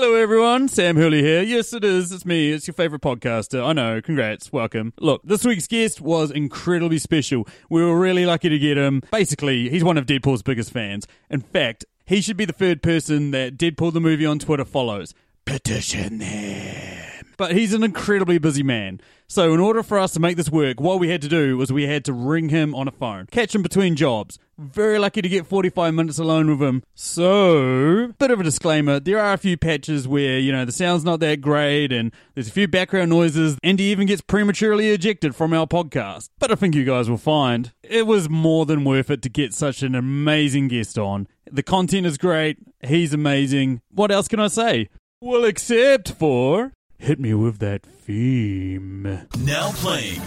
Hello, everyone. Sam Hurley here. Yes, it is. It's me. It's your favorite podcaster. I know. Congrats. Welcome. Look, this week's guest was incredibly special. We were really lucky to get him. Basically, he's one of Deadpool's biggest fans. In fact, he should be the third person that Deadpool the movie on Twitter follows. Petition him. But he's an incredibly busy man. So, in order for us to make this work, what we had to do was we had to ring him on a phone, catch him between jobs. Very lucky to get 45 minutes alone with him. So, bit of a disclaimer there are a few patches where, you know, the sound's not that great and there's a few background noises, and he even gets prematurely ejected from our podcast. But I think you guys will find it was more than worth it to get such an amazing guest on. The content is great, he's amazing. What else can I say? Well, except for. Hit me with that theme. Now playing.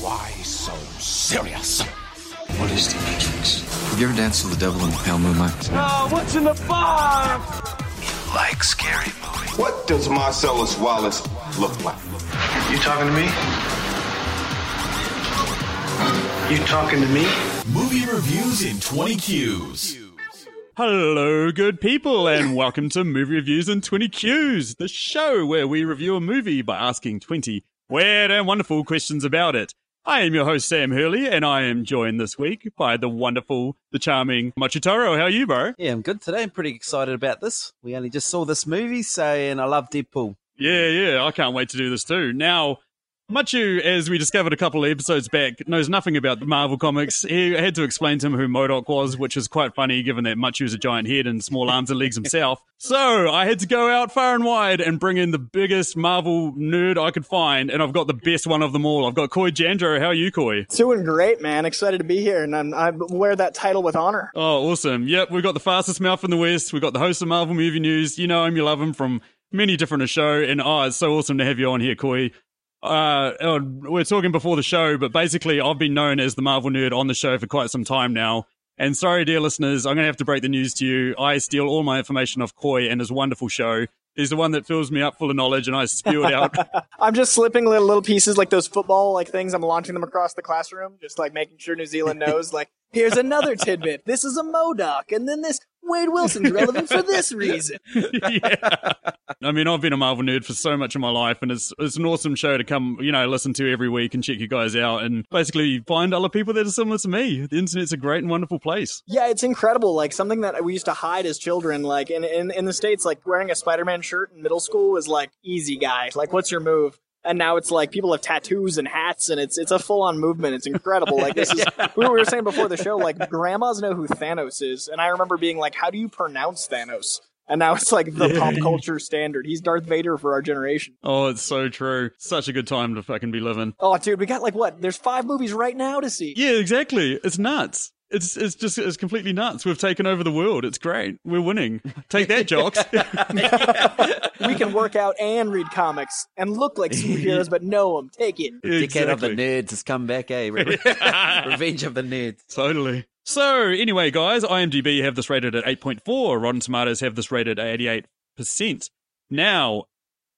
Why so serious? What is the Matrix? Have you ever danced with the devil in the pale moonlight? Oh, what's in the bar? You like scary movies. What does Marcellus Wallace look like? You talking to me? You talking to me? Movie reviews in 20 Qs. Hello, good people, and welcome to Movie Reviews and 20 Qs, the show where we review a movie by asking 20 weird and wonderful questions about it. I am your host, Sam Hurley, and I am joined this week by the wonderful, the charming Machitaro. How are you, bro? Yeah, I'm good today. I'm pretty excited about this. We only just saw this movie, so and I love Deadpool. Yeah, yeah, I can't wait to do this too. Now, Machu, as we discovered a couple of episodes back, knows nothing about the Marvel comics. He had to explain to him who MODOK was, which is quite funny given that Machu is a giant head and small arms and legs himself. So I had to go out far and wide and bring in the biggest Marvel nerd I could find, and I've got the best one of them all. I've got Coy Jandreau. How are you, Coy? Doing great, man. Excited to be here, and I'm, I wear that title with honor. Oh, awesome. Yep, we've got the fastest mouth in the West. We've got the host of Marvel Movie News. You know him, you love him from many different a show. And oh, it's so awesome to have you on here, Coy. Uh, uh, we're talking before the show, but basically, I've been known as the Marvel nerd on the show for quite some time now. And sorry, dear listeners, I'm going to have to break the news to you. I steal all my information off Coy and his wonderful show. He's the one that fills me up full of knowledge, and I spew it out. I'm just slipping little, little pieces like those football like things. I'm launching them across the classroom, just like making sure New Zealand knows. Like, here's another tidbit. This is a MODOK, and then this Wade Wilson's relevant for this reason. yeah. I mean, I've been a Marvel nerd for so much of my life, and it's it's an awesome show to come, you know, listen to every week and check you guys out, and basically find other people that are similar to me. The internet's a great and wonderful place. Yeah, it's incredible. Like something that we used to hide as children. Like in in, in the states, like wearing a Spider-Man shirt in middle school was like easy guy. Like, what's your move? And now it's like people have tattoos and hats, and it's it's a full on movement. It's incredible. Like this is we were saying before the show. Like grandmas know who Thanos is, and I remember being like, "How do you pronounce Thanos?" And now it's like the pop culture standard. He's Darth Vader for our generation. Oh, it's so true. Such a good time to fucking be living. Oh, dude, we got like what? There's five movies right now to see. Yeah, exactly. It's nuts. It's it's just it's completely nuts. We've taken over the world. It's great. We're winning. Take that, jocks. we can work out and read comics and look like superheroes, but know them. Take it. Dickhead of the nerds has come back, eh? Re- Revenge of the nerds. Totally. So, anyway, guys, IMDb have this rated at 8.4. Rotten Tomatoes have this rated at 88%. Now,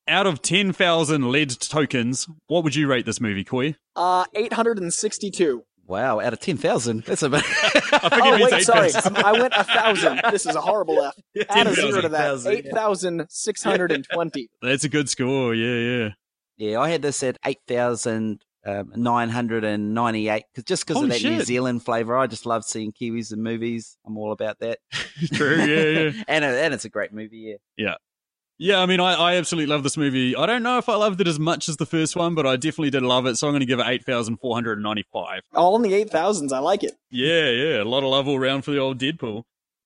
out of 10,000 lead tokens, what would you rate this movie, Coy? Uh, 862. Wow, out of 10,000. That's a bit. I think Oh wait, sorry. 8,000. Um, I went a thousand. This is a horrible F. Add a zero to that. 10,000, Eight thousand six hundred and twenty. That's a good score. Yeah, yeah. yeah, I had this at 8,998. Cause, just because of that New. Zealand flavour. I just love seeing Kiwis in movies. I'm all about that. True. Yeah, yeah. and, and it's a great movie, yeah. Yeah, I mean, I, I absolutely love this movie. I don't know if I loved it as much as the first one, but I definitely did love it. So I'm going to give it 8,495. All in the eight thousands. I like it. Yeah, yeah. A lot of love all around for the old Deadpool.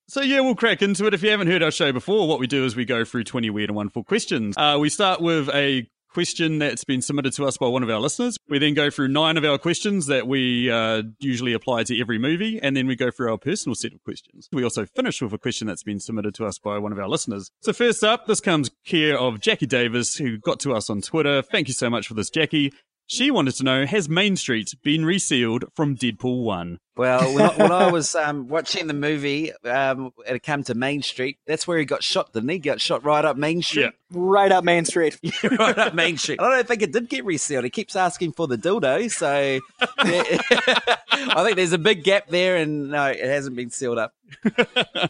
So yeah, we'll crack into it. If you haven't heard our show before, what we do is we go through 20 weird and wonderful questions. Uh, we start with a question that's been submitted to us by one of our listeners. We then go through nine of our questions that we uh, usually apply to every movie, and then we go through our personal set of questions. We also finish with a question that's been submitted to us by one of our listeners. So first up, this comes care of Jackie Davis, who got to us on Twitter. Thank you so much for this, Jackie. She wanted to know, has Main Street been resealed from Deadpool 1? Well, when I, when I was um, watching the movie, um, and it came to Main Street, that's where he got shot, didn't he? Got shot right up Main Street. Right up Main Street. right up Main Street. I don't think it did get resealed. He keeps asking for the dildo, so I think there's a big gap there, and no, it hasn't been sealed up.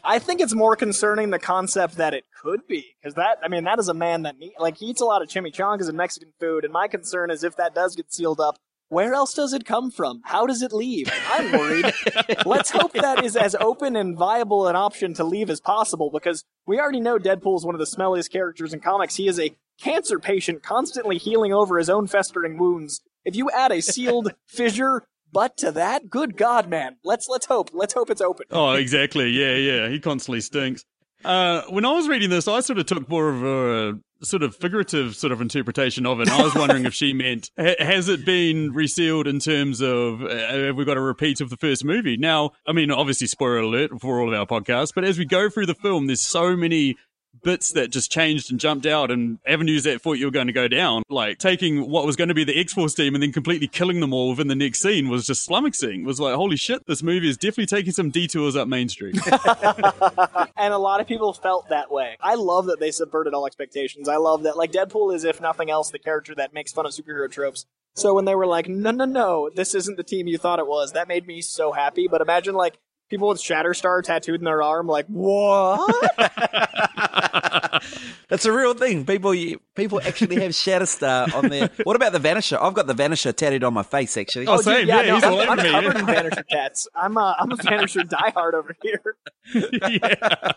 I think it's more concerning the concept that it could be because that I mean that is a man that need, like he eats a lot of chimichangas and Mexican food, and my concern is if that does get sealed up, where else does it come from? How does it leave? I'm worried. Let's hope that is as open and viable an option to leave as possible because we already know Deadpool is one of the smelliest characters in comics. He is a cancer patient constantly healing over his own festering wounds. If you add a sealed fissure butt to that, good God, man. Let's let's hope. Let's hope it's open. Oh, exactly. Yeah, yeah. He constantly stinks. Uh, when I was reading this, I sort of took more of a sort of figurative sort of interpretation of it. And I was wondering if she meant, ha- has it been resealed in terms of, uh, have we got a repeat of the first movie? Now, I mean, obviously, spoiler alert for all of our podcasts, but as we go through the film, there's so many bits that just changed and jumped out and avenues that thought you were going to go down. Like taking what was going to be the X-Force team and then completely killing them all within the next scene was just flummoxing. It was like, holy shit, this movie is definitely taking some detours up Main Street. and a lot of people felt that way. I love that they subverted all expectations. I love that, like, Deadpool is, if nothing else, the character that makes fun of superhero tropes. So when they were like, no, no, no, this isn't the team you thought it was, that made me so happy. But imagine, like, people with Shatterstar tattooed in their arm, like, what? That's a real thing. People, people actually have Shatterstar on there. What about the Vanisher? I've got the Vanisher tattooed on my face, actually. Oh, oh same. Yeah, he's I'm, all over I'm me. covered in Vanisher tats. I'm a, I'm a Vanisher diehard over here. yeah.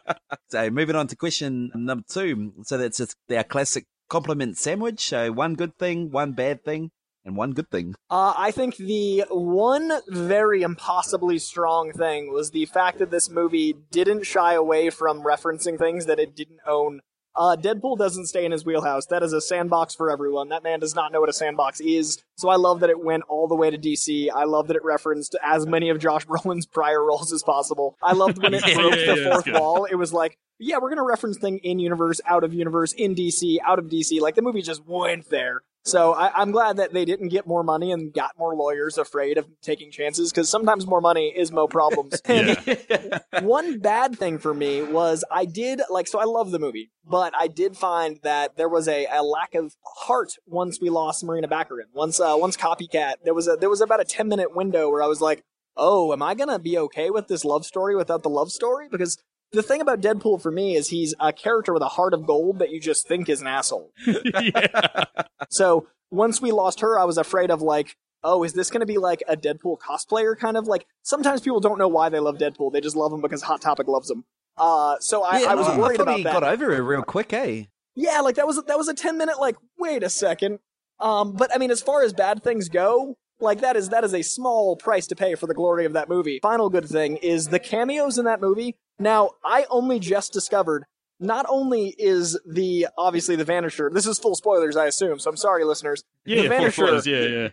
So moving on to question number two. So that's just our classic compliment sandwich. So one good thing, one bad thing, and one good thing. Uh, I think the one very impossibly strong thing was the fact that this movie didn't shy away from referencing things that it didn't own. Uh, Deadpool doesn't stay in his wheelhouse. That is a sandbox for everyone. That man does not know what a sandbox is. So I love that it went all the way to DC. I love that it referenced as many of Josh Brolin's prior roles as possible. I loved when it Yeah, broke yeah, the yeah, fourth wall. It was like, yeah, we're gonna reference thing in universe, out of universe, in DC, out of DC. Like the movie just went there. So I, I'm glad that they didn't get more money and got more lawyers afraid of taking chances because sometimes more money is more problems. One bad thing for me was I did like so I love the movie, but I did find that there was a, a lack of heart once we lost Morena Baccarin. Once uh, once Copycat, there was a there was about a ten minute window where I was like, oh, am I gonna be okay with this love story without the love story? Because the thing about Deadpool for me is he's a character with a heart of gold that you just think is an asshole. yeah. So once we lost her, I was afraid of like, oh, is this going to be like a Deadpool cosplayer kind of like? Sometimes people don't know why they love Deadpool; they just love him because Hot Topic loves him. Uh, so I, I was I worried thought about he that. got over it real quick, eh? Yeah, like that was that was a ten minute like. Wait a second. Um, but I mean, as far as bad things go, like that is that is a small price to pay for the glory of that movie. Final good thing is the cameos in that movie. Now, I only just discovered. Not only is the obviously the Vanisher. This is full spoilers, I assume. So I'm sorry, listeners. Yeah, the Vanisher. spoilers, yeah, yeah.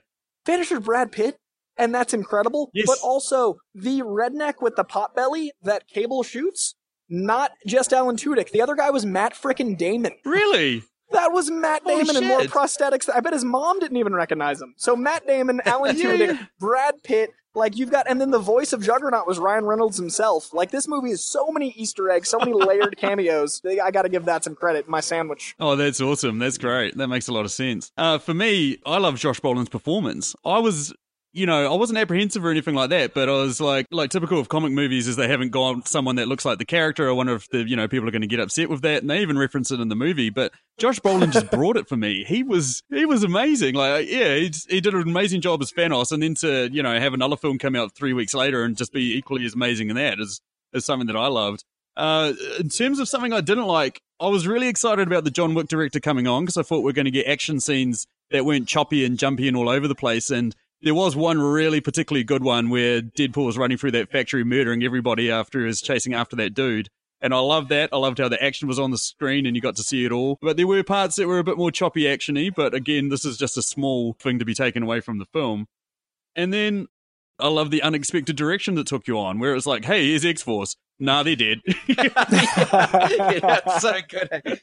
Vanisher's Brad Pitt, and that's incredible. Yes. But also the redneck with the pot belly that Cable shoots. Not just Alan Tudyk. The other guy was Matt frickin' Damon. Really? That was Matt Holy Damon and more prosthetics. I bet his mom didn't even recognize him. So Matt Damon, Alan Tudyk, yeah. Brad Pitt, like you've got, and then the voice of Juggernaut was Ryan Reynolds himself. Like this movie is so many Easter eggs, so many layered cameos. I got to give that some credit. My sandwich. Oh, that's awesome. That's great. That makes a lot of sense. Uh, for me, I love Josh Brolin's performance. I was, you know, I wasn't apprehensive or anything like that, but I was like, like typical of comic movies is they haven't got someone that looks like the character. I wonder if the, you know, people are going to get upset with that. And they even reference it in the movie, but Josh Brolin just brought it for me. He was, he was amazing. Like, yeah, he, he did an amazing job as Thanos. And then to, you know, have another film come out three weeks later and just be equally as amazing in that is, is something that I loved. Uh, in terms of something I didn't like, I was really excited about the John Wick director coming on because I thought we are going to get action scenes that weren't choppy and jumpy and all over the place. And there was one really particularly good one where Deadpool was running through that factory murdering everybody after he was chasing after that dude. And I loved that. I loved how the action was on the screen and you got to see it all. But there were parts that were a bit more choppy actiony. But again, this is just a small thing to be taken away from the film. And then I love the unexpected direction that took you on, where it's like, hey, here's X Force. Nah, they're dead. yeah, that's so good.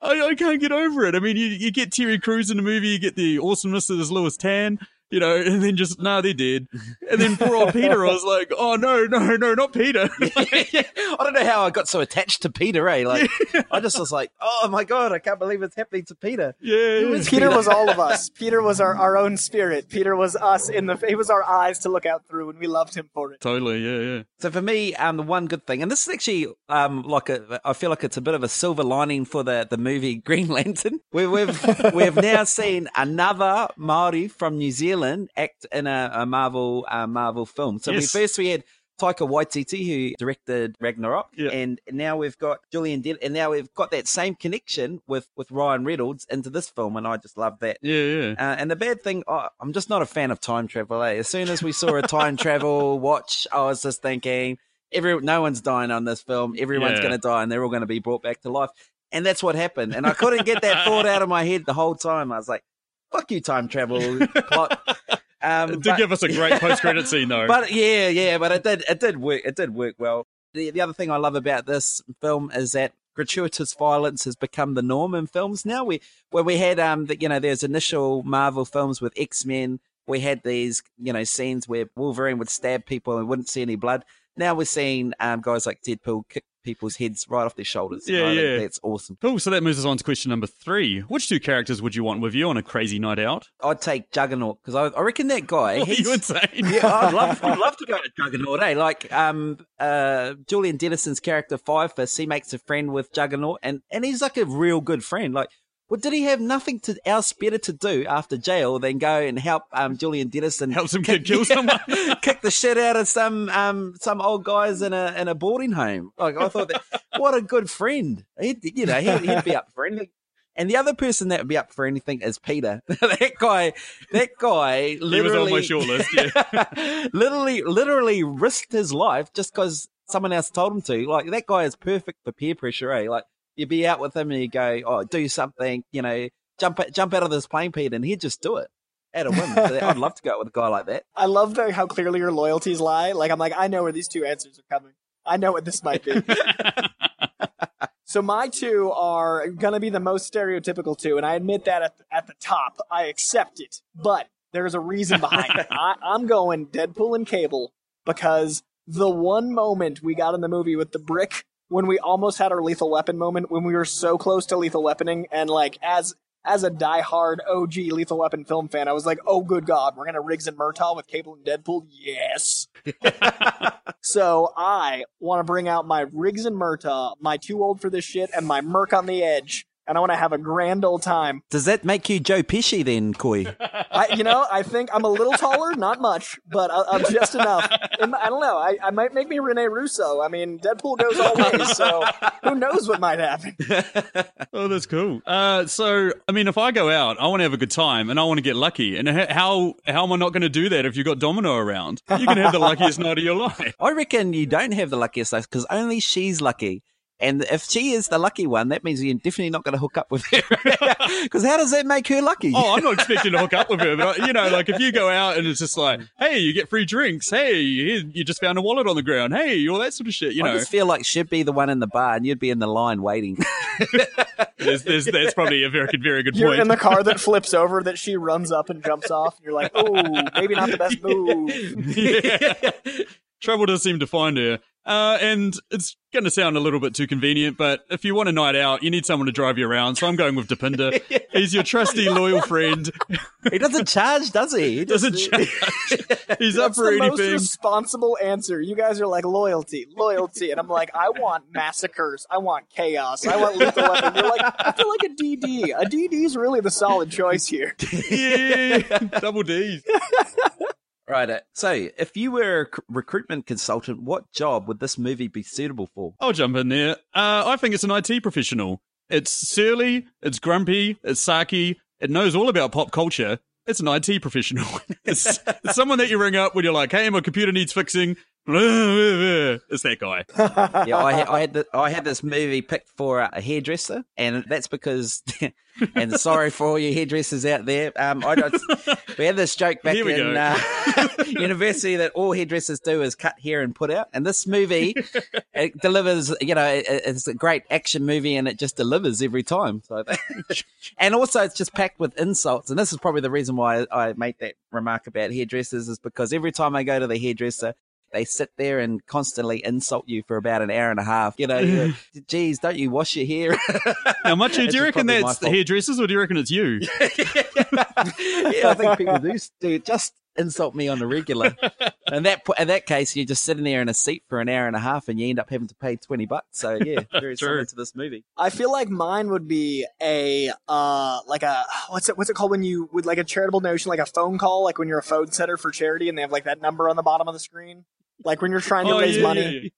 I, I can't get over it. I mean, you, you get Terry Crews in the movie, you get the awesomeness of this Lewis Tan, you know, and then just, no, they did. And then poor old Peter, I was like, oh no, no, no, not Peter. I don't know how I got so attached to Peter, eh? Like, I just was like, oh my God, I can't believe it's happening to Peter. yeah. Who is Peter was all of us. Peter was our, our own spirit. Peter was us in the. He was our eyes to look out through, and we loved him for it. Totally, yeah, yeah. So for me, um, the one good thing, and this is actually um, like a, I feel like it's a bit of a silver lining for the, the movie Green Lantern. We, we've we've now seen another Maori from New Zealand act in a, a Marvel uh, Marvel film. So Yes. we first we had Taika Waititi who directed Ragnarok, Yeah. and now we've got Julian Dent, and now we've got that same connection with with Ryan Reynolds into this film, and I just love that. Yeah, yeah. Uh, and the bad thing, oh, I'm just not a fan of time travel. Eh? As soon as we saw a time travel watch, I was just thinking, every no one's dying on this film. Everyone's Yeah. going to die, and they're all going to be brought back to life. And that's what happened. And I couldn't get that thought out of my head the whole time. I was like, "Fuck you, time travel plot." Um, It did but- give us a great post credit scene though. but yeah, yeah, but it did it did work. It did work well. The the other thing I love about this film is that gratuitous violence has become the norm in films now. We when we had um the, you know there's initial Marvel films with X Men, we had these you know scenes where Wolverine would stab people and wouldn't see any blood. Now we're seeing um guys like Deadpool kick people's heads right off their shoulders. Yeah, yeah. that's awesome. Cool. So that moves us on to question number three. Which two characters would you want with you on a crazy night out? I'd take Juggernaut because I, I reckon that guy. Are he's- you insane? Yeah, I'd love, I'd love to go to Juggernaut, eh? Like, um, uh, Julian Dennison's character Fire Fist, he makes a friend with Juggernaut, and and he's like a real good friend. Like, well, did he have nothing to else better to do after jail than go and help um Julian Dennison Help some kid kill someone? kick the shit out of some um some old guys in a in a boarding home? Like, I thought that what a good friend. He'd, you know, he'd, he'd be up for anything. And the other person that would be up for anything is Peter. that guy, that guy, literally, He was on my shortlist, yeah. literally, literally risked his life just because someone else told him to. Like that guy is perfect for peer pressure. Eh? Like you'd be out with him and you go, "Oh, do something," you know, jump jump out of this plane, Peter, and he'd just do it at a whim. So I'd love to go out with a guy like that. I love the, how clearly your loyalties lie. Like I'm like, I know where these two answers are coming. I know what this might be. so my two are gonna be the most stereotypical two, and I admit that at, at the top. I accept it, but there's a reason behind it. I, I'm going Deadpool and Cable because the one moment we got in the movie with the brick when we almost had our lethal weapon moment when we were so close to lethal weaponing and like as as a diehard OG Lethal Weapon film fan, I was like, "Oh, good God, we're gonna Riggs and Murtaugh with Cable and Deadpool." Yes. so I want to bring out my Riggs and Murtaugh, my too old for this shit, and my Merc on the edge, and I want to have a grand old time. Does that make you Joe Pesci then, Coy? I, you know, I think I'm a little taller, not much, but I, I'm just enough. And I don't know. I, I might make me Rene Russo. I mean, Deadpool goes all ways, so who knows what might happen? Oh, that's cool. Uh, so, I mean, if I go out, I want to have a good time and I want to get lucky. And how how am I not going to do that if you've got Domino around? You can have the luckiest night of your life. I reckon you don't have the luckiest life because only she's lucky. And if she is the lucky one, that means you're definitely not going to hook up with her. Because how does that make her lucky? Oh, I'm not expecting to hook up with her, but you know, like if you go out and it's just like, hey, you get free drinks. Hey, you just found a wallet on the ground. Hey, all that sort of shit. You I know, I just feel like she'd be the one in the bar and you'd be in the line waiting. there's, there's, that's probably a very, very good You're point. in the car that flips over that she runs up and jumps off, and you're like, oh, maybe not the best move. yeah. Trouble does seem to find her. Uh, and it's going to sound a little bit too convenient, but if you want a night out, you need someone to drive you around. So I'm going with Dopinder. He's your trusty, loyal friend. he doesn't charge, does he? He Doesn't charge. He's up That's for the most responsible answer. You guys are like loyalty, loyalty, and I'm like, I want massacres, I want chaos, I want lethal weapon. You're like, I feel like a DD. A DD is really the solid choice here. yeah, double D's. Right. uh, So, if you were a recruitment consultant, what job would this movie be suitable for? I'll jump in there. Uh, I think it's an IT professional. It's surly, it's grumpy, it's sarky, it knows all about pop culture. It's an IT professional. it's, it's someone that you ring up when you're like, hey, my computer needs fixing. it's that guy. yeah, I, had- I had the, I had this movie picked for a hairdresser, and that's because. and sorry for all you hairdressers out there. Um, I don't, we had this joke back in uh, university that all hairdressers do is cut hair and put out, and this movie it delivers. You know, it, it's a great action movie, and it just delivers every time. So, and also it's just packed with insults, and this is probably the reason why I make that remark about hairdressers is because every time I go to the hairdresser they sit there and constantly insult you for about an hour and a half. You know, you're, geez, don't you wash your hair? How much do you reckon that's the hairdressers, or do you reckon it's you? yeah, I think people do, do just insult me on the regular. And that in that case, you're just sitting there in a seat for an hour and a half, and you end up having to pay twenty bucks. So yeah, very True. similar to this movie. I feel like mine would be a uh like a what's it what's it called when you with like a charitable notion like a phone call like when you're a phone setter for charity and they have like that number on the bottom of the screen like when you're trying to Oh, raise yeah, money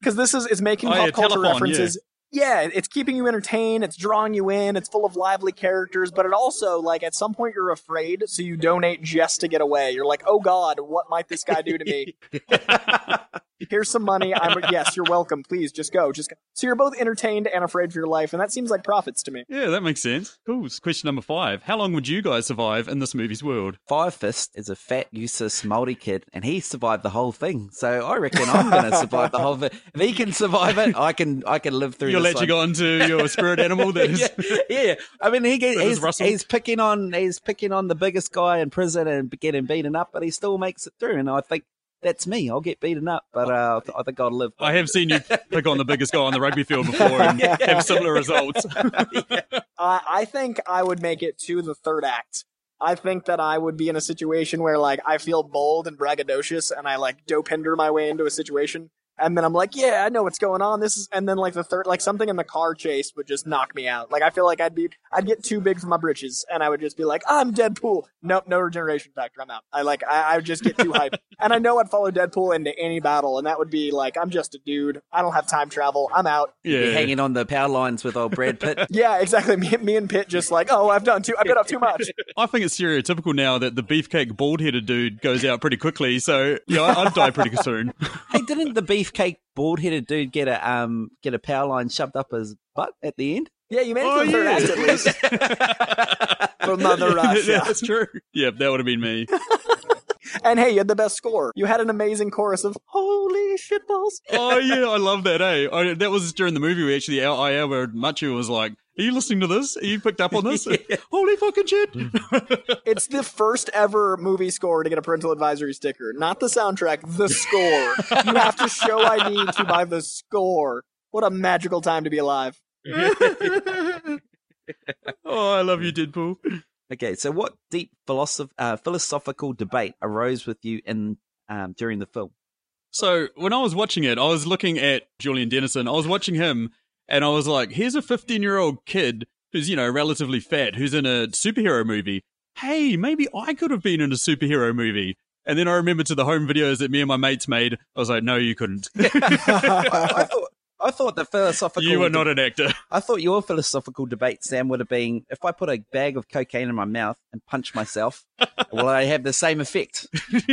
because this is is making Oh, pop culture telephone, references. Yeah. it's keeping you entertained. It's drawing you in. It's full of lively characters, but it also like at some point you're afraid, so you donate just to get away. You're like, oh god, what might this guy do to me? Here's some money. I'm yes, you're welcome. Please just go, just go. So you're both entertained and afraid for your life, and that seems like profits to me. Yeah, that makes sense. Cool. So Question number five: How long would you guys survive in this movie's world? Fire Fist is a fat, useless, moldy kid, and he survived the whole thing. So I reckon I'm going to survive the whole thing. If he can survive it, I can. I can live through. You're this let you one. go into your spirit animal that is. yeah, yeah. I mean, he get, That is he's, he's picking on he's picking on the biggest guy in prison and getting beaten up, but he still makes it through. And I think that's me. I'll get beaten up, but uh, I think I'll live. I have seen you pick on the biggest guy on the rugby field before and have similar results. Uh, I think I would make it to the third act. I think that I would be in a situation where like I feel bold and braggadocious, and I like Dopinder my way into a situation, and then I'm like, yeah, I know what's going on. This is, and then like the third, like something in the car chase would just knock me out. Like I feel like I'd be, I'd get too big for my britches, and I would just be like, I'm Deadpool. Nope, no regeneration factor. I'm out. I like, I, I would just get too hyped, and I know I'd follow Deadpool into any battle, and that would be like, I'm just a dude. I don't have time travel. I'm out. Be Yeah. hanging on the power lines with old Brad Pitt. Yeah, exactly. Me, me and Pitt just like, oh, I've done too, I've been up too much. I think it's stereotypical now that the beefcake bald headed dude goes out pretty quickly. So, yeah, I- I'd die pretty soon. hey, didn't the beefcake bald-headed dude get a um get a power line shoved up his butt at the end? Yeah, you made it Oh, to the third yeah. at least. From Mother Russia. That's true. Yeah, that would have been me. And hey, you had the best score. You had an amazing chorus of "Holy shitballs." Oh, yeah, I love that, eh? I, that was during the movie we actually I, I heard Machu was like, Are you listening to this? Are you picked up on this? Holy fucking shit. It's the first ever movie score to get a parental advisory sticker. Not the soundtrack, the score. you have to show ID to buy the score. What a magical time to be alive. oh, I love you, Deadpool. Okay, so what deep philosoph- uh, philosophical debate arose with you in um, during the film? So when I was watching it, I was looking at Julian Dennison. I was watching him, and I was like, "Here's a 15 year old kid who's you know relatively fat, who's in a superhero movie. Hey, maybe I could have been in a superhero movie." And then I remembered to the home videos that me and my mates made. I was like, "No, you couldn't. I, I thought I thought the philosophical you are not an actor." I thought your philosophical debate, Sam, would have been if I put a bag of cocaine in my mouth and punch myself, will I have the same effect?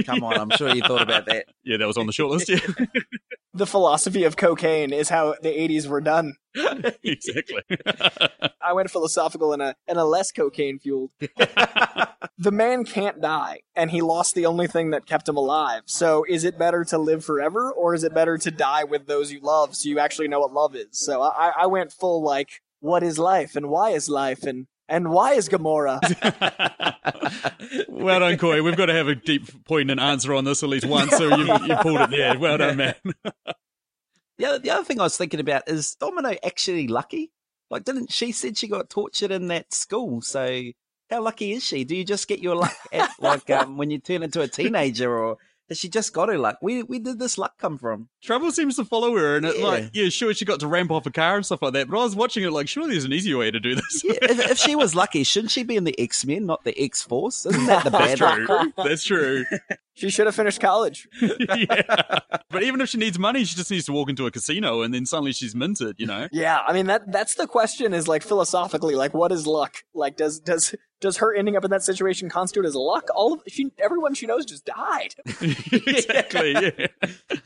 Come on, I'm sure you thought about that. Yeah, that was on the shortlist. Yeah, The philosophy of cocaine is how the 80s were done. exactly. I went philosophical in a in a less cocaine fueled. the man can't die, and he lost the only thing that kept him alive. So, is it better to live forever, or is it better to die with those you love, so you actually know what love is? So, I, I went full like, what is life, and why is life, and and why is Gamora? well done, Coy. We've got to have a deep, poignant answer on this at least once. So you, you pulled it there. Well done, man. The other, the other thing I was thinking about is Domino actually lucky? Like, didn't she said she got tortured in that school? So, how lucky is she? Do you just get your luck at like um, when you turn into a teenager, or has she just got her luck? Where where did this luck come from? Trouble seems to follow her, and it like, yeah, sure, she got to ramp off a car and stuff like that. But I was watching it like, surely there's an easier way to do this. Yeah, if, if she was lucky, shouldn't she be in the X Men, not the X Force? Isn't that the That's bad luck? true. That's true. she should have finished college. yeah. But even if she needs money, she just needs to walk into a casino and then suddenly she's minted, you know? Yeah, I mean that that's the question is like philosophically, like what is luck? Like does does does her ending up in that situation constitute as luck? All of she, everyone she knows just died. exactly. Yeah.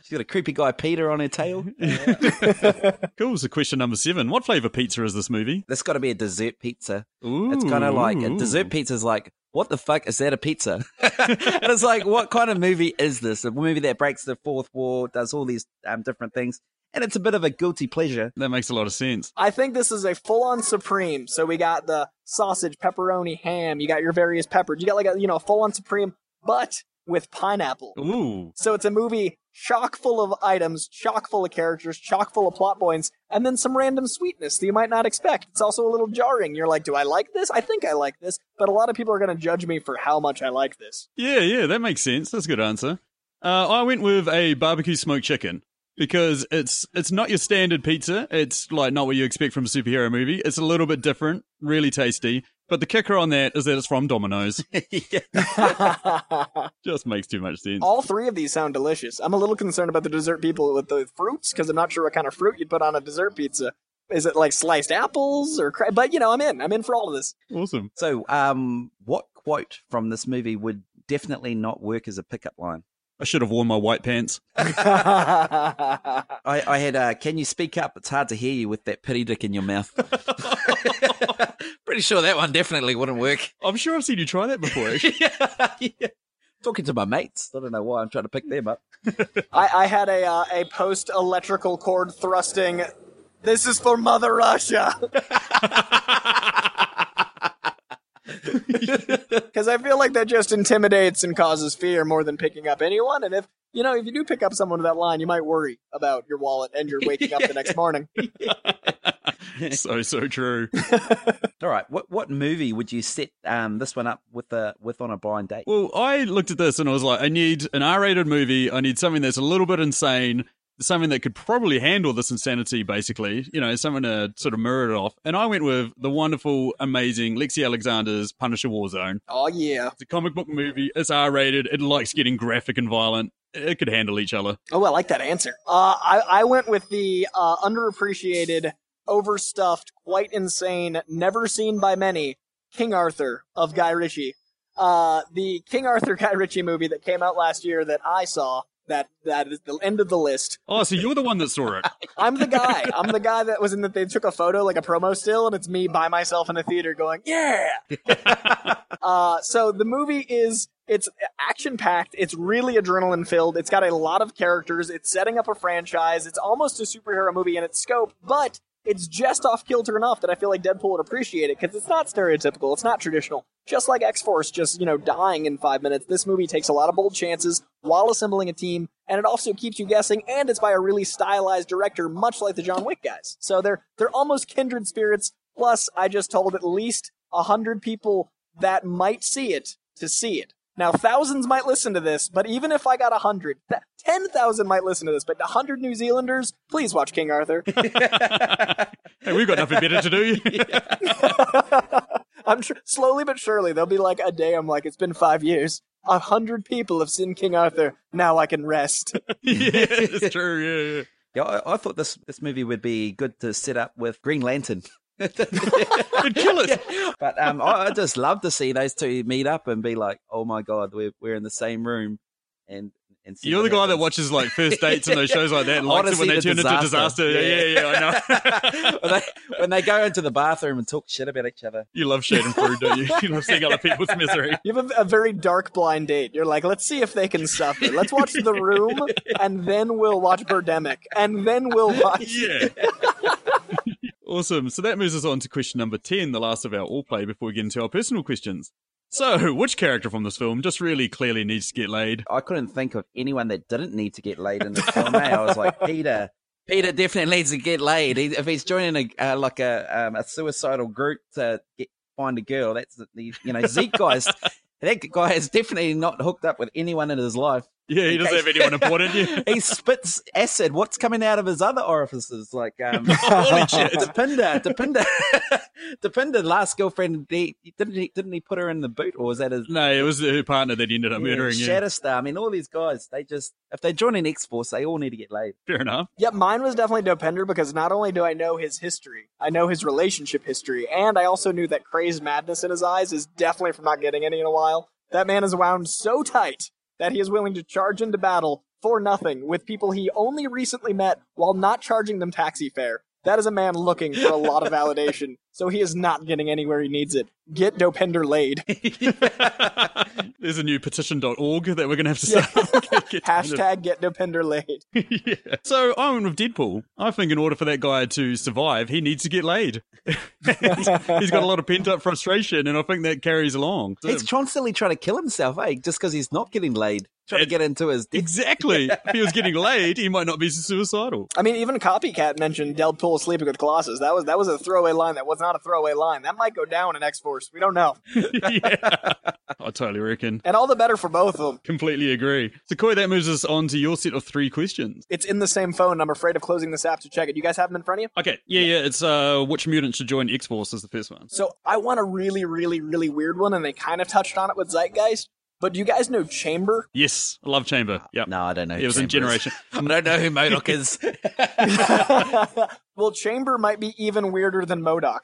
She's got a creepy guy Peter on her tail. Cool. So question number seven: What flavor pizza is this movie? That's got to be a dessert pizza. Ooh, It's kind of like a dessert pizza is like, what the fuck is that a pizza? and it's like, what kind of movie is this? A movie that breaks the fourth wall, does all these um, different things, and it's a bit of a guilty pleasure. That makes a lot of sense. I think this is a full-on supreme. So we got the sausage, pepperoni, ham. You got your various peppers. You got like a you know full-on supreme, but with pineapple. Ooh. So it's a movie chock full of items, chock full of characters, chock full of plot points, and then some random sweetness that you might not expect. It's also a little jarring. You're like, do I like this? I think I like this, but a lot of people are going to judge me for how much I like this. Yeah, yeah, that makes sense. That's a good answer. Uh, I went with a barbecue smoked chicken because it's it's not your standard pizza. It's like not what you expect from a superhero movie. It's a little bit different, really tasty. But the kicker on that is that it's from Domino's. Just makes too much sense. All three of these sound delicious. I'm a little concerned about the dessert people with the fruits because I'm not sure what kind of fruit you'd put on a dessert pizza. Is it like sliced apples or? Cra- but you know, I'm in. I'm in for all of this. Awesome. So, um, what quote from this movie would definitely not work as a pickup line? I should have worn my white pants. I, I had, uh, can you speak up? It's hard to hear you with that pity dick in your mouth. Pretty sure that one definitely wouldn't work. I'm sure I've seen you try that before. Actually. yeah. Talking to my mates. I don't know why I'm trying to pick them up. I, I had a uh, a post electrical cord thrusting. This is for Mother Russia. Because I feel like that just intimidates and causes fear more than picking up anyone. And if you know, if you do pick up someone with that line, you might worry about your wallet and you're waking up the next morning. so so true. All right. What what movie would you set um, this one up with the with on a blind date? Well, I looked at this and I was like, I need an R-rated movie. I need something that's a little bit insane, something that could probably handle this insanity. Basically, you know, someone to sort of mirror it off. And I went with the wonderful, amazing Lexi Alexander's Punisher Warzone. Oh yeah. It's a comic book movie. It's R-rated. It likes getting graphic and violent. It could handle each other. Oh, I like that answer. Uh, I I went with the uh, underappreciated, overstuffed, quite insane, never seen by many, King Arthur of Guy Ritchie. Uh, the King Arthur Guy Ritchie movie that came out last year that I saw. That that is the end of the list. Oh, so you're the one that saw it. I'm the guy. I'm the guy that was in that they took a photo like a promo still, and it's me by myself in a theater going, "Yeah." uh, so the movie is it's action packed. It's really adrenaline filled. It's got a lot of characters. It's setting up a franchise. It's almost a superhero movie in its scope, but it's just off kilter enough that I feel like Deadpool would appreciate it because it's not stereotypical. It's not traditional. Just like X Force, just you know, dying in five minutes. This movie takes a lot of bold chances while assembling a team, and it also keeps you guessing. And it's by a really stylized director, much like the John Wick guys. So they're they're almost kindred spirits. Plus, I just told at least a hundred people that might see it to see it. Now, thousands might listen to this, but even if I got a hundred, ten thousand might listen to this, but a hundred New Zealanders, please watch King Arthur. Hey, we've got nothing better to do. I'm sure slowly but surely there'll be like a day. I'm like, it's been five years. A hundred people have seen King Arthur. Now I can rest. yeah, it's true. Yeah, yeah. Yeah, I, I thought this this movie would be good to set up with Green Lantern. It'd kill it. But um, I, I just love to see those two meet up and be like, "Oh my god, we're we're in the same room," and and You're the guy that watches like first dates and those shows like that and likes it when they the turn into disaster. disaster. Yeah, yeah, yeah, I know. when, they, when they go into the bathroom and talk shit about each other. you love shade and food, don't you? You love seeing other people's misery. You have a, a very dark blind date. You're like, let's see if they can suffer. Let's watch The Room, and then we'll watch Birdemic, and then we'll watch. Yeah. Awesome. So that moves us on to question number 10, the last of our all play before we get into our personal questions. So, which character from this film just really clearly needs to get laid? I couldn't think of anyone that didn't need to get laid in this film. eh? I was like, Peter. Peter definitely needs to get laid. He, if he's joining a uh, like a um, a suicidal group to get find a girl, that's the the- you know Zeitgeist. that guy has definitely not hooked up with anyone in his life. Yeah, he doesn't have anyone important. Yeah. he spits acid. What's coming out of his other orifices? Like, um, Holy shit. Dopinder, Dopinder, Dopinder, last girlfriend. He, didn't he? Didn't he put her in the boot, or was that his? No, it was her partner that he ended up murdering. Yeah. Shatterstar. I mean, all these guys. They just if they join an X Force, they all need to get laid. Fair enough. Yep, mine was definitely Dopinder because not only do I know his history, I know his relationship history, and I also knew that crazed madness in his eyes is definitely from not getting any in a while. That man is wound so tight that he is willing to charge into battle for nothing with people he only recently met while not charging them taxi fare. That is a man looking for a lot of validation, so he is not getting anywhere he needs it. Get Dopinder laid. There's a new petition.org that we're going to have to start. Get- get- Hashtag get Dopinder laid. yeah. So I went with Deadpool. I think in order for that guy to survive, he needs to get laid. he's, he's got a lot of pent up frustration, and I think that carries along. He's constantly trying to kill himself, eh? Just because he's not getting laid, trying to get into his. exactly. if he was getting laid, he might not be suicidal. I mean, even Copycat mentioned Deadpool sleeping with Colossus. That was that was a throwaway line. That was not a throwaway line. That might go down in X Force. We don't know. yeah. I totally reckon. And all the better for both of them. Completely agree. So, Coy, that moves us on to your set of three questions. It's in the same phone. I'm afraid of closing this app to check it. You guys have them in front of you? Okay, yeah, yeah. It's uh, which mutant should join X Force is the first one. So I want a really, really, really weird one, and they kind of touched on it with Zeitgeist. But do you guys know Chamber? Yes, I love Chamber. Uh, yep. No, I don't know. It was in Chamber is. Generation. I don't know who MODOK is. well, Chamber might be even weirder than MODOK.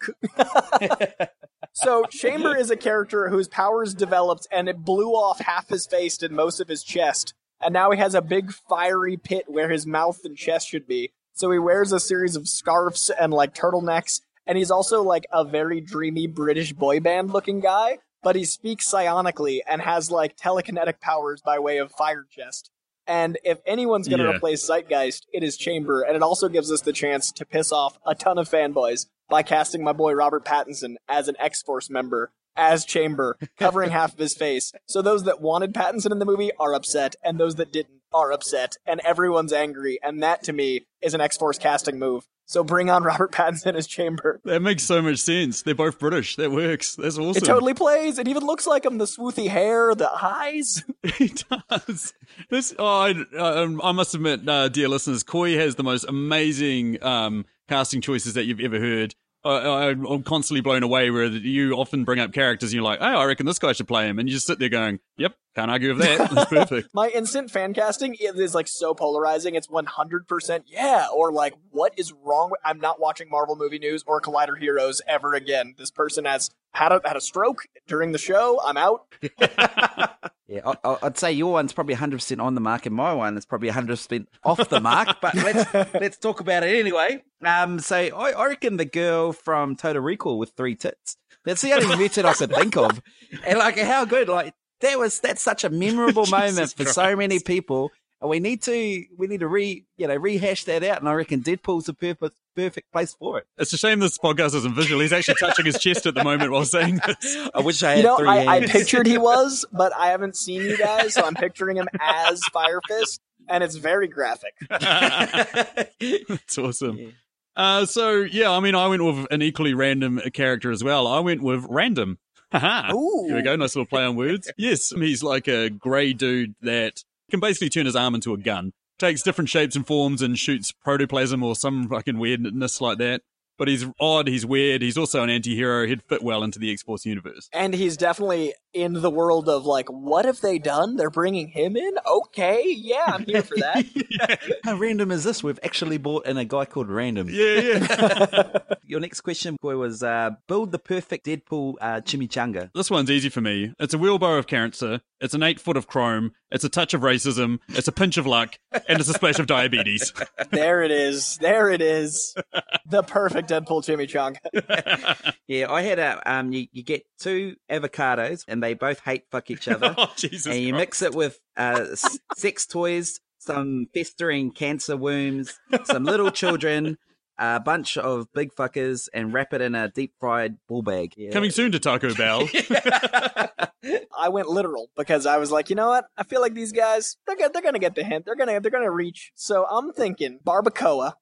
so Chamber is a character whose powers developed and it blew off half his face and most of his chest. And now he has a big fiery pit where his mouth and chest should be. So he wears a series of scarves and like turtlenecks. And he's also like a very dreamy British boy band looking guy. But he speaks psionically and has like telekinetic powers by way of fire chest. And if anyone's going to Yeah. replace Zeitgeist, it is Chamber. And it also gives us the chance to piss off a ton of fanboys by casting my boy Robert Pattinson as an X Force member, as Chamber, covering half of his face. So those that wanted Pattinson in the movie are upset, and those that didn't are upset, and everyone's angry. And that to me is an X Force casting move. So bring on Robert Pattinson as Chamber. That makes so much sense. They're both British. That works. That's awesome. It totally plays. It even looks like him. The swoothy hair, the eyes. It does. This, oh, I, um, I must admit, uh, dear listeners, Coy has the most amazing um, casting choices that you've ever heard. I, I, I'm constantly blown away where you often bring up characters and you're like, oh, I reckon this guy should play him. And you just sit there going, yep, can't argue with that. That's perfect. My instant fan casting is like so polarizing. It's 100% yeah, or like, what is wrong? With, I'm not watching Marvel movie news or Collider Heroes ever again. This person has had a, had a stroke during the show. I'm out. Yeah, I, I- I'd say your one's probably 100% on the mark, and my one is probably 100% off the mark. But let's let's talk about it anyway. Um, so I, I reckon the girl from Total Recall with three tits. That's the only mutant I could think of, and like how good, like that was that's such a memorable moment Jesus for so many people. And we need to we need to re you know rehash that out, and I reckon Deadpool's the perfect perfect place for it. It's a shame this podcast isn't visual. He's actually touching his chest at the moment while saying this. I wish I had You know, three I, I pictured he was, but I haven't seen you guys, so I'm picturing him as Fire Fist, and it's very graphic. That's awesome. Uh, so yeah, I mean, I went with an equally random character as well. I went with random. Haha. Here we go. Nice little play on words. Yes, he's like a grey dude that can basically turn his arm into a gun. Takes different shapes and forms and shoots protoplasm or some fucking weirdness like that. But he's odd, he's weird, he's also an anti hero. He'd fit well into the X Force universe. And he's definitely in the world of like, what have they done? They're bringing him in? Okay, yeah, I'm here for that. How random is this? We've actually bought in a guy called Random. Yeah, yeah. Your next question, boy, was uh, build the perfect Deadpool uh, chimichanga. this one's easy for me. It's a wheelbarrow of cancer, it's an eight foot of chrome, it's a touch of racism, it's a pinch of luck, and it's a splash of diabetes. there it is. There it is. The perfect Deadpool chimichanga. Yeah, I had a um. You, you get two avocados, and they both hate fuck each other, oh, Jesus. and you Christ. mix it with uh, s- sex toys, some festering cancer worms, some little children, a bunch of big fuckers, and wrap it in a deep fried ball bag. Yeah. Coming soon to Taco Bell. I went literal because I was like, you know what? I feel like these guys they're gonna, they're gonna get the hint. They're gonna they're gonna reach. So I'm thinking barbacoa,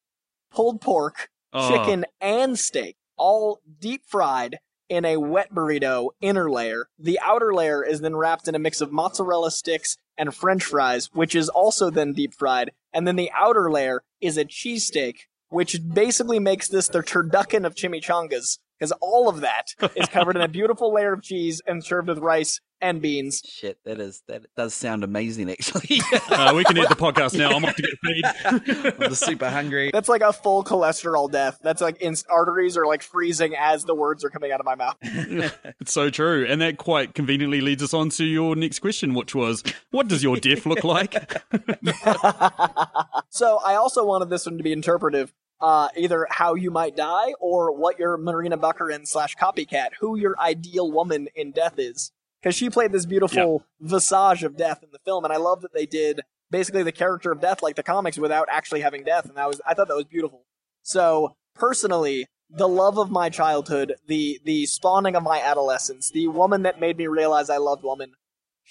pulled pork, Oh. chicken, and steak, all deep fried in a wet burrito inner layer. The outer layer is then wrapped in a mix of mozzarella sticks and French fries, which is also then deep fried. And then the outer layer is a cheesesteak, which basically makes this the turducken of chimichangas, because all of that is covered in a beautiful layer of cheese and served with rice and beans. Shit, that is that does sound amazing. Actually, Uh, we can end the podcast now. I'm off to get a feed. I'm super hungry. That's like a full cholesterol death. That's like in- arteries are like freezing as the words are coming out of my mouth. It's so true. And that quite conveniently leads us on to your next question, which was, what does your death look like? So I also wanted this one to be interpretive. Uh, either how you might die or what your Morena Baccarin slash copycat, who your ideal woman in death is. Because she played this beautiful visage of death in the film, and I love that they did basically the character of death like the comics without actually having death, and that was I thought that was beautiful. So personally, the love of my childhood, the the spawning of my adolescence, the woman that made me realize I loved woman,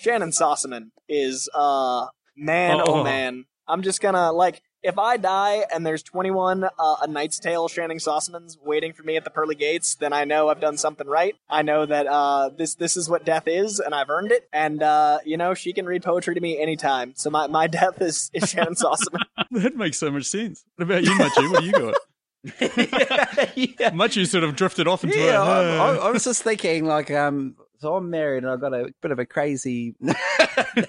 Shannyn Sossamon is uh man oh, Oh. man. I'm just gonna like if I die and there's 21 uh, a Knight's Tale Shannyn Sossamons waiting for me at the pearly gates, then I know I've done something right. I know that uh, this this is what death is, and I've earned it. And uh, you know she can read poetry to me anytime. So my, my death is, is Shannon Sossamon. that makes so much sense. What about you, Machi? What do you got? yeah. Machi sort of drifted off into Yeah, a, I, I, I was just thinking, like, um, so I'm married and I've got a bit of a crazy,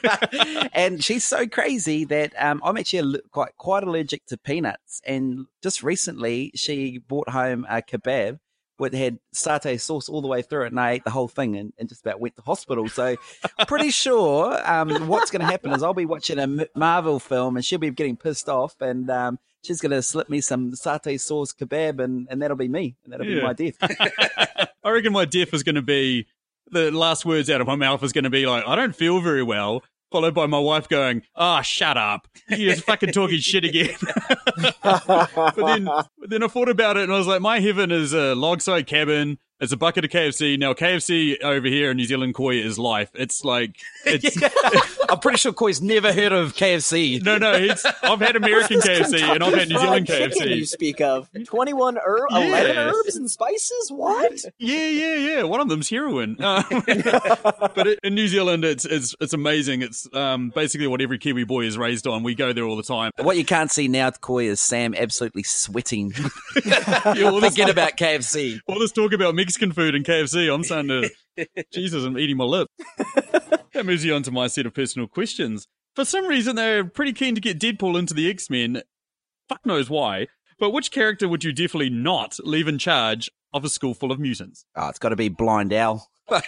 and she's so crazy that um, I'm actually al- quite quite allergic to peanuts. And just recently, she brought home a kebab. With had satay sauce all the way through it, and I ate the whole thing and, and just about went to hospital. So, pretty sure um, what's going to happen is I'll be watching a Marvel film and she'll be getting pissed off, and um, she's going to slip me some satay sauce kebab, and, and that'll be me, and that'll be my death. I reckon my death is going to be the last words out of my mouth is going to be like, I don't feel very well, followed by my wife going, Ah, shut up. You're just fucking talking shit again. but then, then I thought about it and I was like, my heaven is a log side cabin. It's a bucket of KFC. Now, KFC over here in New Zealand, Coy is life. It's like, it's, I'm pretty sure Coy's never heard of KFC. no, no, it's, I've had American KFC and I've had New Zealand KFC. you speak of 21 herb, 11 herbs and spices. What? Yeah, yeah, yeah. One of them's heroin. Um, but it, in New Zealand, it's it's it's amazing. It's um, basically what every Kiwi boy is raised on. We go there all the time. What you can't see now, Coy, is Sam absolutely sweating. Yeah, Forget about KFC. all this talk about Mexican food and KFC, I'm starting to. Jesus, I'm eating my lip. that moves you on to my set of personal questions. For some reason, they're pretty keen to get Deadpool into the X Men. Fuck knows why. But which character would you definitely not leave in charge of a school full of mutants? Oh, it's got to be Blind Al.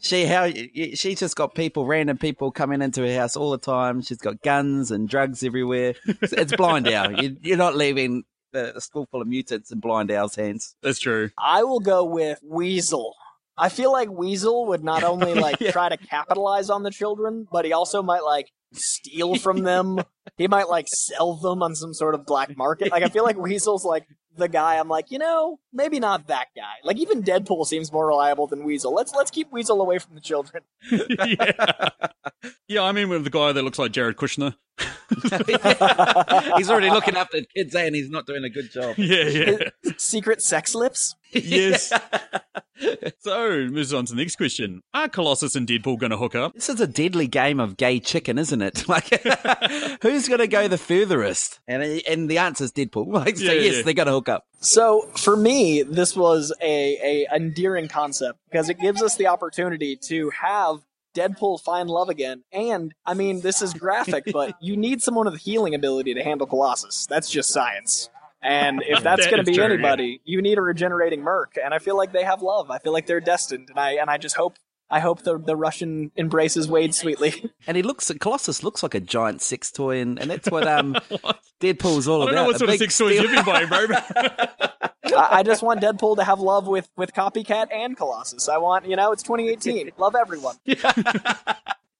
she how she's just got people, random people coming into her house all the time. She's got guns and drugs everywhere. It's, it's Blind Al. You, you're not leaving a, a school full of mutants in Blind Al's hands. That's true. I will go with Weasel. I feel like Weasel would not only like try to capitalize on the children, but he also might like steal from them. he might like sell them on some sort of black market. Like I feel like Weasel's like the guy I'm like, you know, maybe not that guy. Like even Deadpool seems more reliable than Weasel. Let's let's keep Weasel away from the children. yeah. yeah, I mean, with the guy that looks like Jared Kushner. he's already looking after the kids, and he's not doing a good job. Yeah, yeah. Secret sex lips? yes. so, moves on to the next question. Are Colossus and Deadpool going to hook up? This is a deadly game of gay chicken, isn't it? Like, who's going to go the furthest? And and the answer is Deadpool. Like, so Yeah, yes, yeah. they're going to hook up. So for me, this was a, a endearing concept because it gives us the opportunity to have Deadpool find love again. And I mean, this is graphic, but you need someone with healing ability to handle Colossus. That's just science. And if that's That going to be true, anybody, you need a regenerating Merc. And I feel like they have love. I feel like they're destined. And I and I just hope I hope the the Russian embraces Wade sweetly. And he looks, at Colossus looks like a giant sex toy, and, and that's what um Deadpool's all I don't about. know what a sort of sex toys steel- you've been buying, bro. I, I just want Deadpool to have love with with Copycat and Colossus. I want you know it's 2018. Love everyone.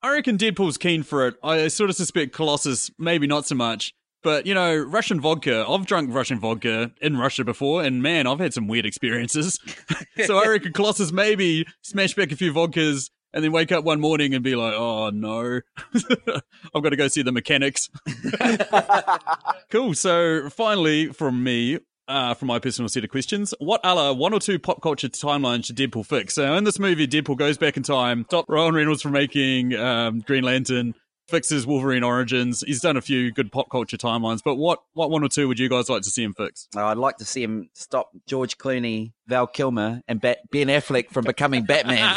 I reckon Deadpool's keen for it. I sort of suspect Colossus, maybe not so much. But, you know, Russian vodka, I've drunk Russian vodka in Russia before, and man, I've had some weird experiences. so I reckon Colossus maybe smash back a few vodkas and then wake up one morning and be like, oh no, I've got to go see the mechanics. cool. So finally, from me, uh, from my personal set of questions. What other one or two pop culture timelines should Deadpool fix? So in this movie, Deadpool goes back in time, stops Ryan Reynolds from making um, Green Lantern, fixes Wolverine Origins. He's done a few good pop culture timelines, but what, what one or two would you guys like to see him fix? Oh, I'd like to see him stop George Clooney, Val Kilmer, and Bat- Ben Affleck from becoming Batman.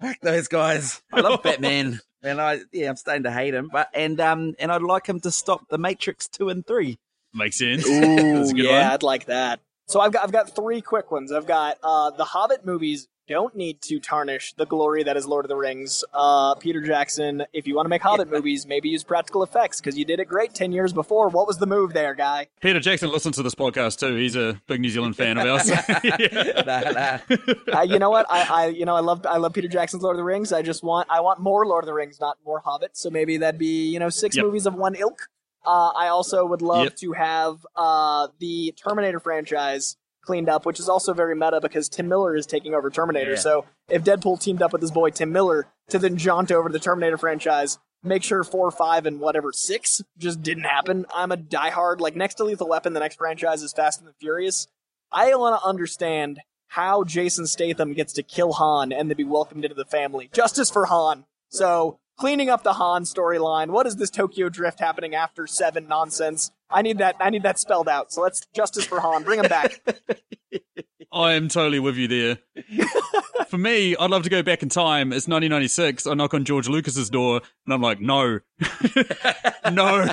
Fuck those guys. I love Batman. And I yeah, I'm starting to hate him. But and um and I'd like him to stop the Matrix two and three. Makes sense. Ooh, That's a good yeah, one. I'd like that. So I've got I've got three quick ones. I've got uh, the Hobbit movies don't need to tarnish the glory that is Lord of the Rings. Uh, Peter Jackson, if you want to make Hobbit movies, maybe use practical effects because you did it great ten years before. What was the move there, guy? Peter Jackson listens to this podcast too. He's a big New Zealand fan of ours. Nah, nah. uh, you know what? I, I you know I love I love Peter Jackson's Lord of the Rings. I just want I want more Lord of the Rings, not more Hobbit. So maybe that'd be you know six Yep. movies of one ilk. Uh, I also would love Yep. to have uh, the Terminator franchise cleaned up, which is also very meta because Tim Miller is taking over Terminator. Yeah. So if Deadpool teamed up with his boy Tim Miller to then jaunt over the Terminator franchise, make sure four, five, and whatever six just didn't happen. I'm a diehard like next to Lethal Weapon, the next franchise is Fast and the Furious. I want to understand how Jason Statham gets to kill Han and then be welcomed into the family. Justice for Han. So cleaning up the Han storyline. What is this Tokyo Drift happening after seven nonsense? I need that. I need that spelled out. So let's justice for Han. Bring him back. I am totally with you there. For me, I'd love to go back in time. It's 1996. I knock on George Lucas's door, and I'm like, no, no,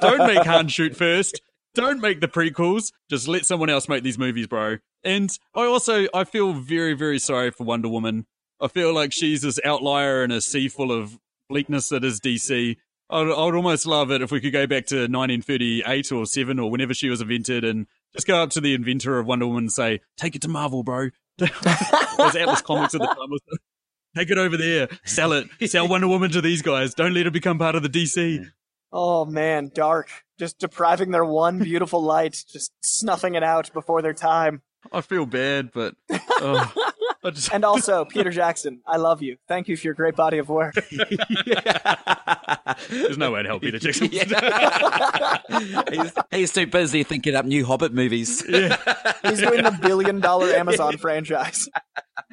don't make Han shoot first. Don't make the prequels. Just let someone else make these movies, bro. And I also I feel very very sorry for Wonder Woman. I feel like she's this outlier in a sea full of bleakness that is DC. I'd, I'd almost love it if we could go back to 1938 or 7 or whenever she was invented and just go up to the inventor of Wonder Woman and say, take it to Marvel, bro. Those Atlas comics at the time. Take it over there. Sell it. Sell Wonder Woman to these guys. Don't let her become part of the DC. Oh man, dark. Just depriving their one beautiful light, just snuffing it out before their time. I feel bad, but oh, And also, Peter Jackson, I love you. Thank you for your great body of work. there's no way to help Peter Jackson. he's, he's too busy thinking up new Hobbit movies. He's doing the billion dollar Amazon franchise.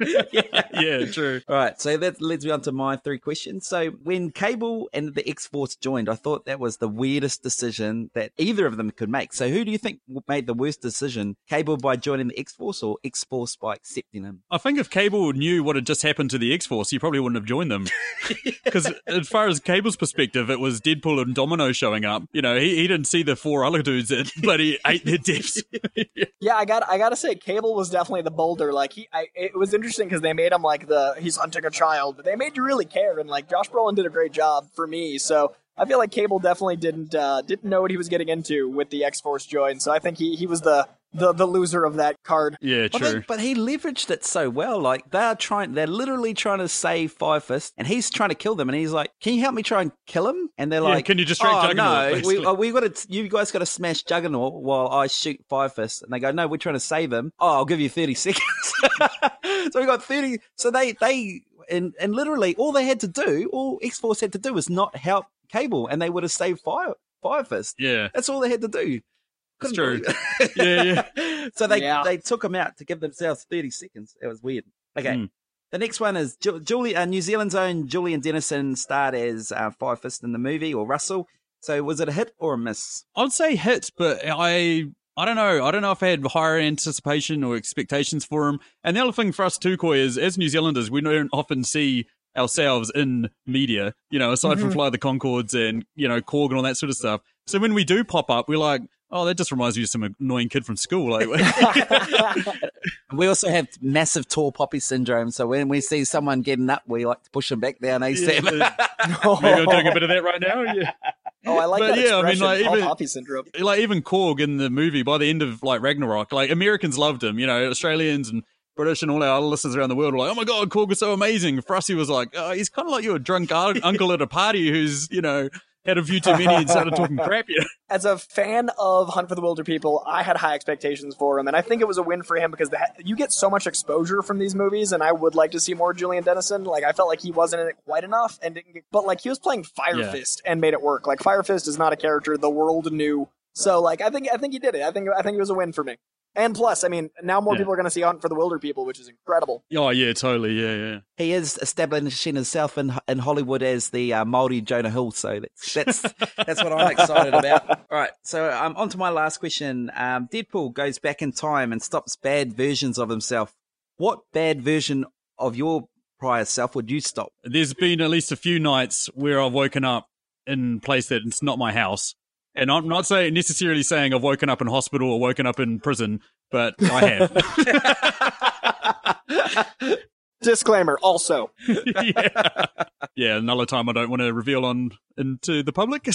yeah, true. All right, so that leads me on to my three questions. So, when Cable and the X Force joined, I thought that was the weirdest decision that either of them could make. So, who do you think made the worst decision? Cable by joining the X Force or X Force by accepting him? I think if Cable knew what had just happened to the X Force, he probably wouldn't have joined them. Because as far as Perspective, it was Deadpool and Domino showing up. You know, he, he didn't see the four other dudes that bloody ate their dips. Yeah, I got I got to say Cable was definitely the bolder. Like he I, it was interesting cuz they made him like the he's hunting a child, but they made you really care and like Josh Brolin did a great job for me. So I feel like Cable definitely didn't uh, didn't know what he was getting into with the X Force join. So I think he he was the the the loser of that card. yeah, Well, true. they- but he leveraged it so well. Like they are trying, they're literally trying to save Fire Fist, and he's trying to kill them. And he's like, "Can you help me try and kill him?" And they're Yeah, like, can you distract oh, Juggernaut, No, we, oh, we got to. You guys got to smash Juggernaut while I shoot Fire Fist." And they go, "No, we're trying to save him." Oh, I'll give you thirty seconds. so we got thirty. So they they and and literally all they had to do, all X Force had to do, was not help Cable, and they would have saved Fire Fire Fist. yeah, That's all they had to do. Couldn't true. Yeah, yeah. so they Yeah. they took him out to give themselves 30 seconds. It was weird. Okay. Mm. The next one is Ju- Julie, uh, New Zealand's own Julian Dennison starred as uh, Fire Fist in the movie, or Russell. So was it a hit or a miss? I'd say hit, but I I don't know. I don't know if I had higher anticipation or expectations for him. And the other thing for us too, Coy, is as New Zealanders, we don't often see ourselves in media, you know, aside from mm-hmm. Flight of the Conchords and, you know, Korg and all that sort of stuff. So when we do pop up, we're like, oh, that just reminds me of some annoying kid from school. Like, We also have massive tall poppy syndrome. So when we see someone getting up, we like to push them back down ASAP. maybe I'm doing a bit of that right now. Yeah. Oh, I like But that yeah, I mean, like, Paul even- Poppy syndrome. like even Korg in the movie by the end of like Ragnarok, like Americans loved him, you know, Australians and British and all our other listeners around the world were like, "Oh my god, Korg was so amazing." He was like, oh, "He's kind of like your drunk un- uncle at a party who's you know had a few too many and started talking crap." You know? As a fan of Hunt for the Wilderpeople, I had high expectations for him, and I think it was a win for him because you get so much exposure from these movies, and I would like to see more Julian Dennison. Like I felt like he wasn't in it quite enough, and didn't get, but like he was playing Fire Yeah. Fist and made it work. Like Fire Fist is not a character the world knew So like I think I think he did it. I think I think it was a win for me. And plus, I mean, now more Yeah. people are going to see Hunt for the Wilderpeople, which is incredible. Oh yeah, totally. Yeah, yeah. He is establishing himself in in Hollywood as the uh, Maori Jonah Hill, so that's that's that's what I'm excited about. All right, so um, on to my last question. Um, Deadpool goes back in time and stops bad versions of himself. What bad version of your prior self would you stop? There's been at least a few nights where I've woken up in a place that it's not my house. And I'm not saying necessarily saying I've woken up in hospital or woken up in prison, but I have. Disclaimer also. yeah. yeah, another time I don't want to reveal on into the public.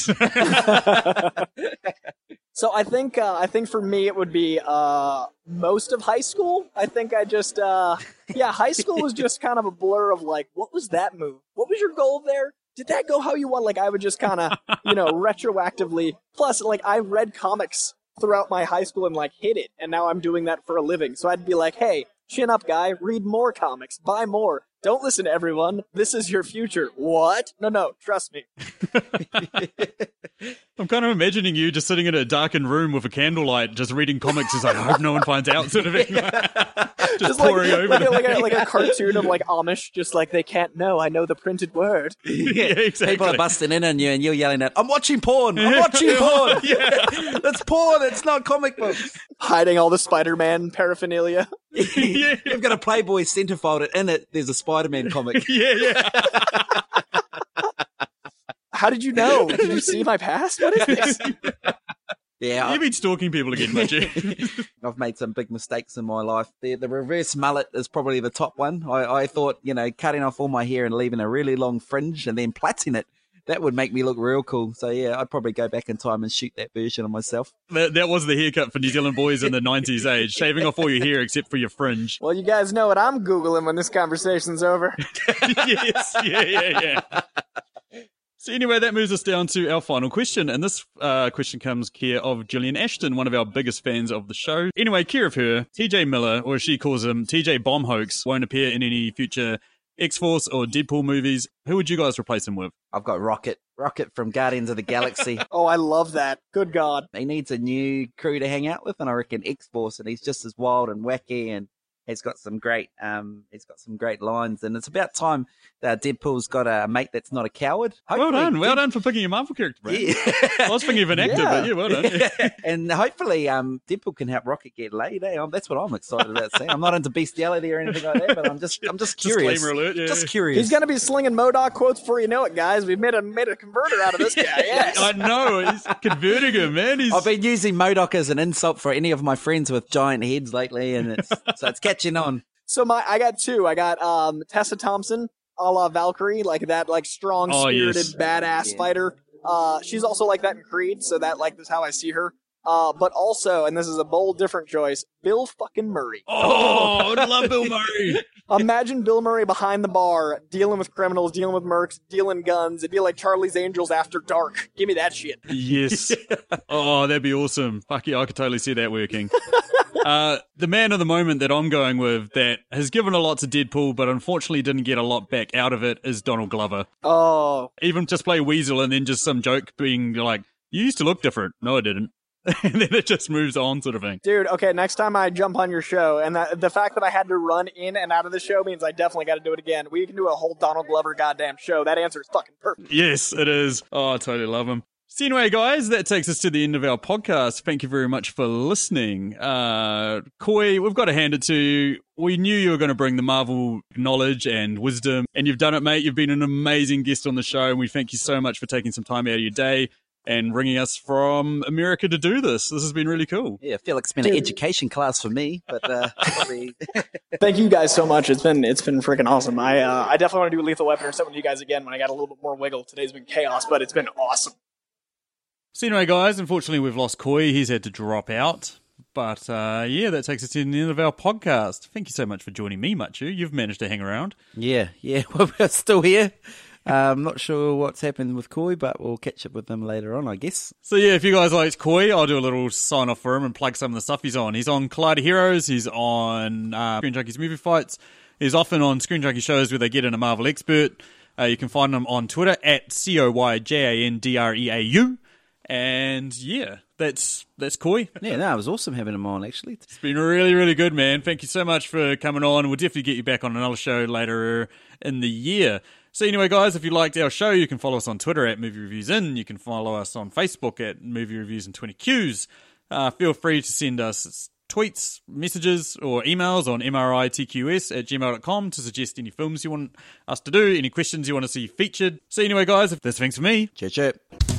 So I think uh, I think for me it would be uh, most of high school. I think I just uh, yeah, high school was just kind of a blur of like, what was that move? What was your goal there? Did that go how you want? Like I would just kind of you know retroactively. Plus, like I read comics throughout my high school and like hit it, and now I'm doing that for a living. So I'd be like, hey, chin up, guy. Read more comics. Buy more. Don't listen to everyone. This is your future. What? No, no. Trust me. I'm kind of imagining you just sitting in a darkened room with a candlelight, just reading comics. It's like, I hope no one finds out, sort of thing. just, just like, pouring over. like, a, like, a, like a cartoon of like Amish, just like they can't know. I know the printed word. yeah, exactly. People are busting in on you, and you're yelling at, "I'm watching porn! I'm watching porn! yeah. It's porn! It's not comic books." Hiding all the Spider-Man paraphernalia. Yeah. You've got a Playboy centerfold. and In it, there's a Spider-Man comic. Yeah, yeah. How did you know? Did you see my past? What is this? Yeah, You've been stalking people again, must you? I've made some big mistakes in my life. The, the reverse mullet is probably the top one. I, I thought, you know, cutting off all my hair and leaving a really long fringe and then plaiting it, that would make me look real cool. So yeah, I'd probably go back in time and shoot that version of myself. that, that was the haircut for New Zealand boys in the 90s age, shaving off all your hair except for your fringe. Well, you guys know what I'm googling when this conversation's over. yes, yeah, yeah, yeah. So anyway, that moves us down to our final question, and this uh, question comes care of Gillian Ashton, one of our biggest fans of the show. Anyway, care of her, TJ Miller, or as she calls him, TJ Bomb Hoax, won't appear in any future X Force or Deadpool movies. Who would you guys replace him with? I've got Rocket. Rocket from Guardians of the Galaxy. Oh, I love that. Good God. he needs a new crew to hang out with, and I reckon X Force, and he's just as wild and wacky, and he's got some great, um, he's got some great lines, and it's about time that Deadpool's got a mate that's not a coward. well Hopefully done, well Dead- done for picking a Marvel character, Brad. Yeah. I was thinking of an actor, Yeah. but yeah, well done. and hopefully, um, Deadpool can help Rocket get laid. Eh? That's what I'm excited about seeing. I'm not into bestiality or anything like that, but I'm just, I'm just curious. Disclaimer alert, yeah. Just curious. He's gonna be slinging MODOK quotes before you know it, guys. We've made a made a converter out of this guy. Yes. I know, he's converting him, man. He's I've been using MODOK as an insult for any of my friends with giant heads lately, and it's so it's catching on. So my, I got two. I got um Tessa Thompson, a la Valkyrie, like that, like strong Oh, spirited, yes. badass Yeah. fighter. Uh, she's also like that in Creed, so that like is how I see her. Uh, but also, and this is a bold, different choice, Bill fucking Murray. Oh, I love Bill Murray. Imagine Bill Murray behind the bar, dealing with criminals, dealing with mercs, dealing guns. It'd be like Charlie's Angels after dark. Give me that shit. Yes. Oh, that'd be awesome. Fuck yeah, I could totally see that working. uh, the man of the moment that I'm going with that has given a lot to Deadpool, but unfortunately didn't get a lot back out of it is Donald Glover. Oh, Even just play Weasel and then just some joke being like, you used to look different. No, I didn't. and then it just moves on, sort of thing. dude. Okay, next time I jump on your show, and that, the fact that I had to run in and out of the show means I definitely got to do it again. We can do a whole Donald Glover goddamn show. That answer is fucking perfect. Yes, it is. Oh, I totally love him. So anyway, guys, that takes us to the end of our podcast. Thank you very much for listening. Uh, Coy, we've got to hand it to you. We knew you were going to bring the Marvel knowledge and wisdom, and you've done it, mate. You've been an amazing guest on the show, and we thank you so much for taking some time out of your day and bringing us from America to do this. This has been really cool. Yeah, I feel like it's been an education class for me, but uh, probably- Thank you guys so much. It's been it's been freaking awesome. I uh, I definitely want to do Lethal Weapon or something with you guys again when I got a little bit more wiggle. Today's been chaos, but it's been awesome. So anyway, guys, unfortunately we've lost Coy. He's had to drop out. But uh, yeah, that takes us to the end of our podcast. Thank you so much for joining me, Machu. You've managed to hang around. yeah, yeah, well, we're still here. I'm not sure what's happened with Coy, but we'll catch up with them later on, I guess. So yeah, if you guys liked Coy, I'll do a little sign off for him and plug some of the stuff he's on. He's on Collider Heroes. He's on uh, Screen Junkies Movie Fights. He's often on Screen Junkie shows where they get in a Marvel expert. Uh, you can find him on Twitter at C O Y J A N D R E A U. And yeah, that's that's Coy. Yeah, no, it was awesome having him on. Actually, It's been really, really good, man. Thank you so much for coming on. We'll definitely get you back on another show later in the year. So anyway, guys, if you liked our show, you can follow us on Twitter at Movie Reviews In. You can follow us on Facebook at Movie Reviews and 20 Qs. Uh, feel free to send us tweets, messages, or emails on mritqs at gmail.com to suggest any films you want us to do, any questions you want to see featured. So anyway, guys, if that's things for me, chit chat.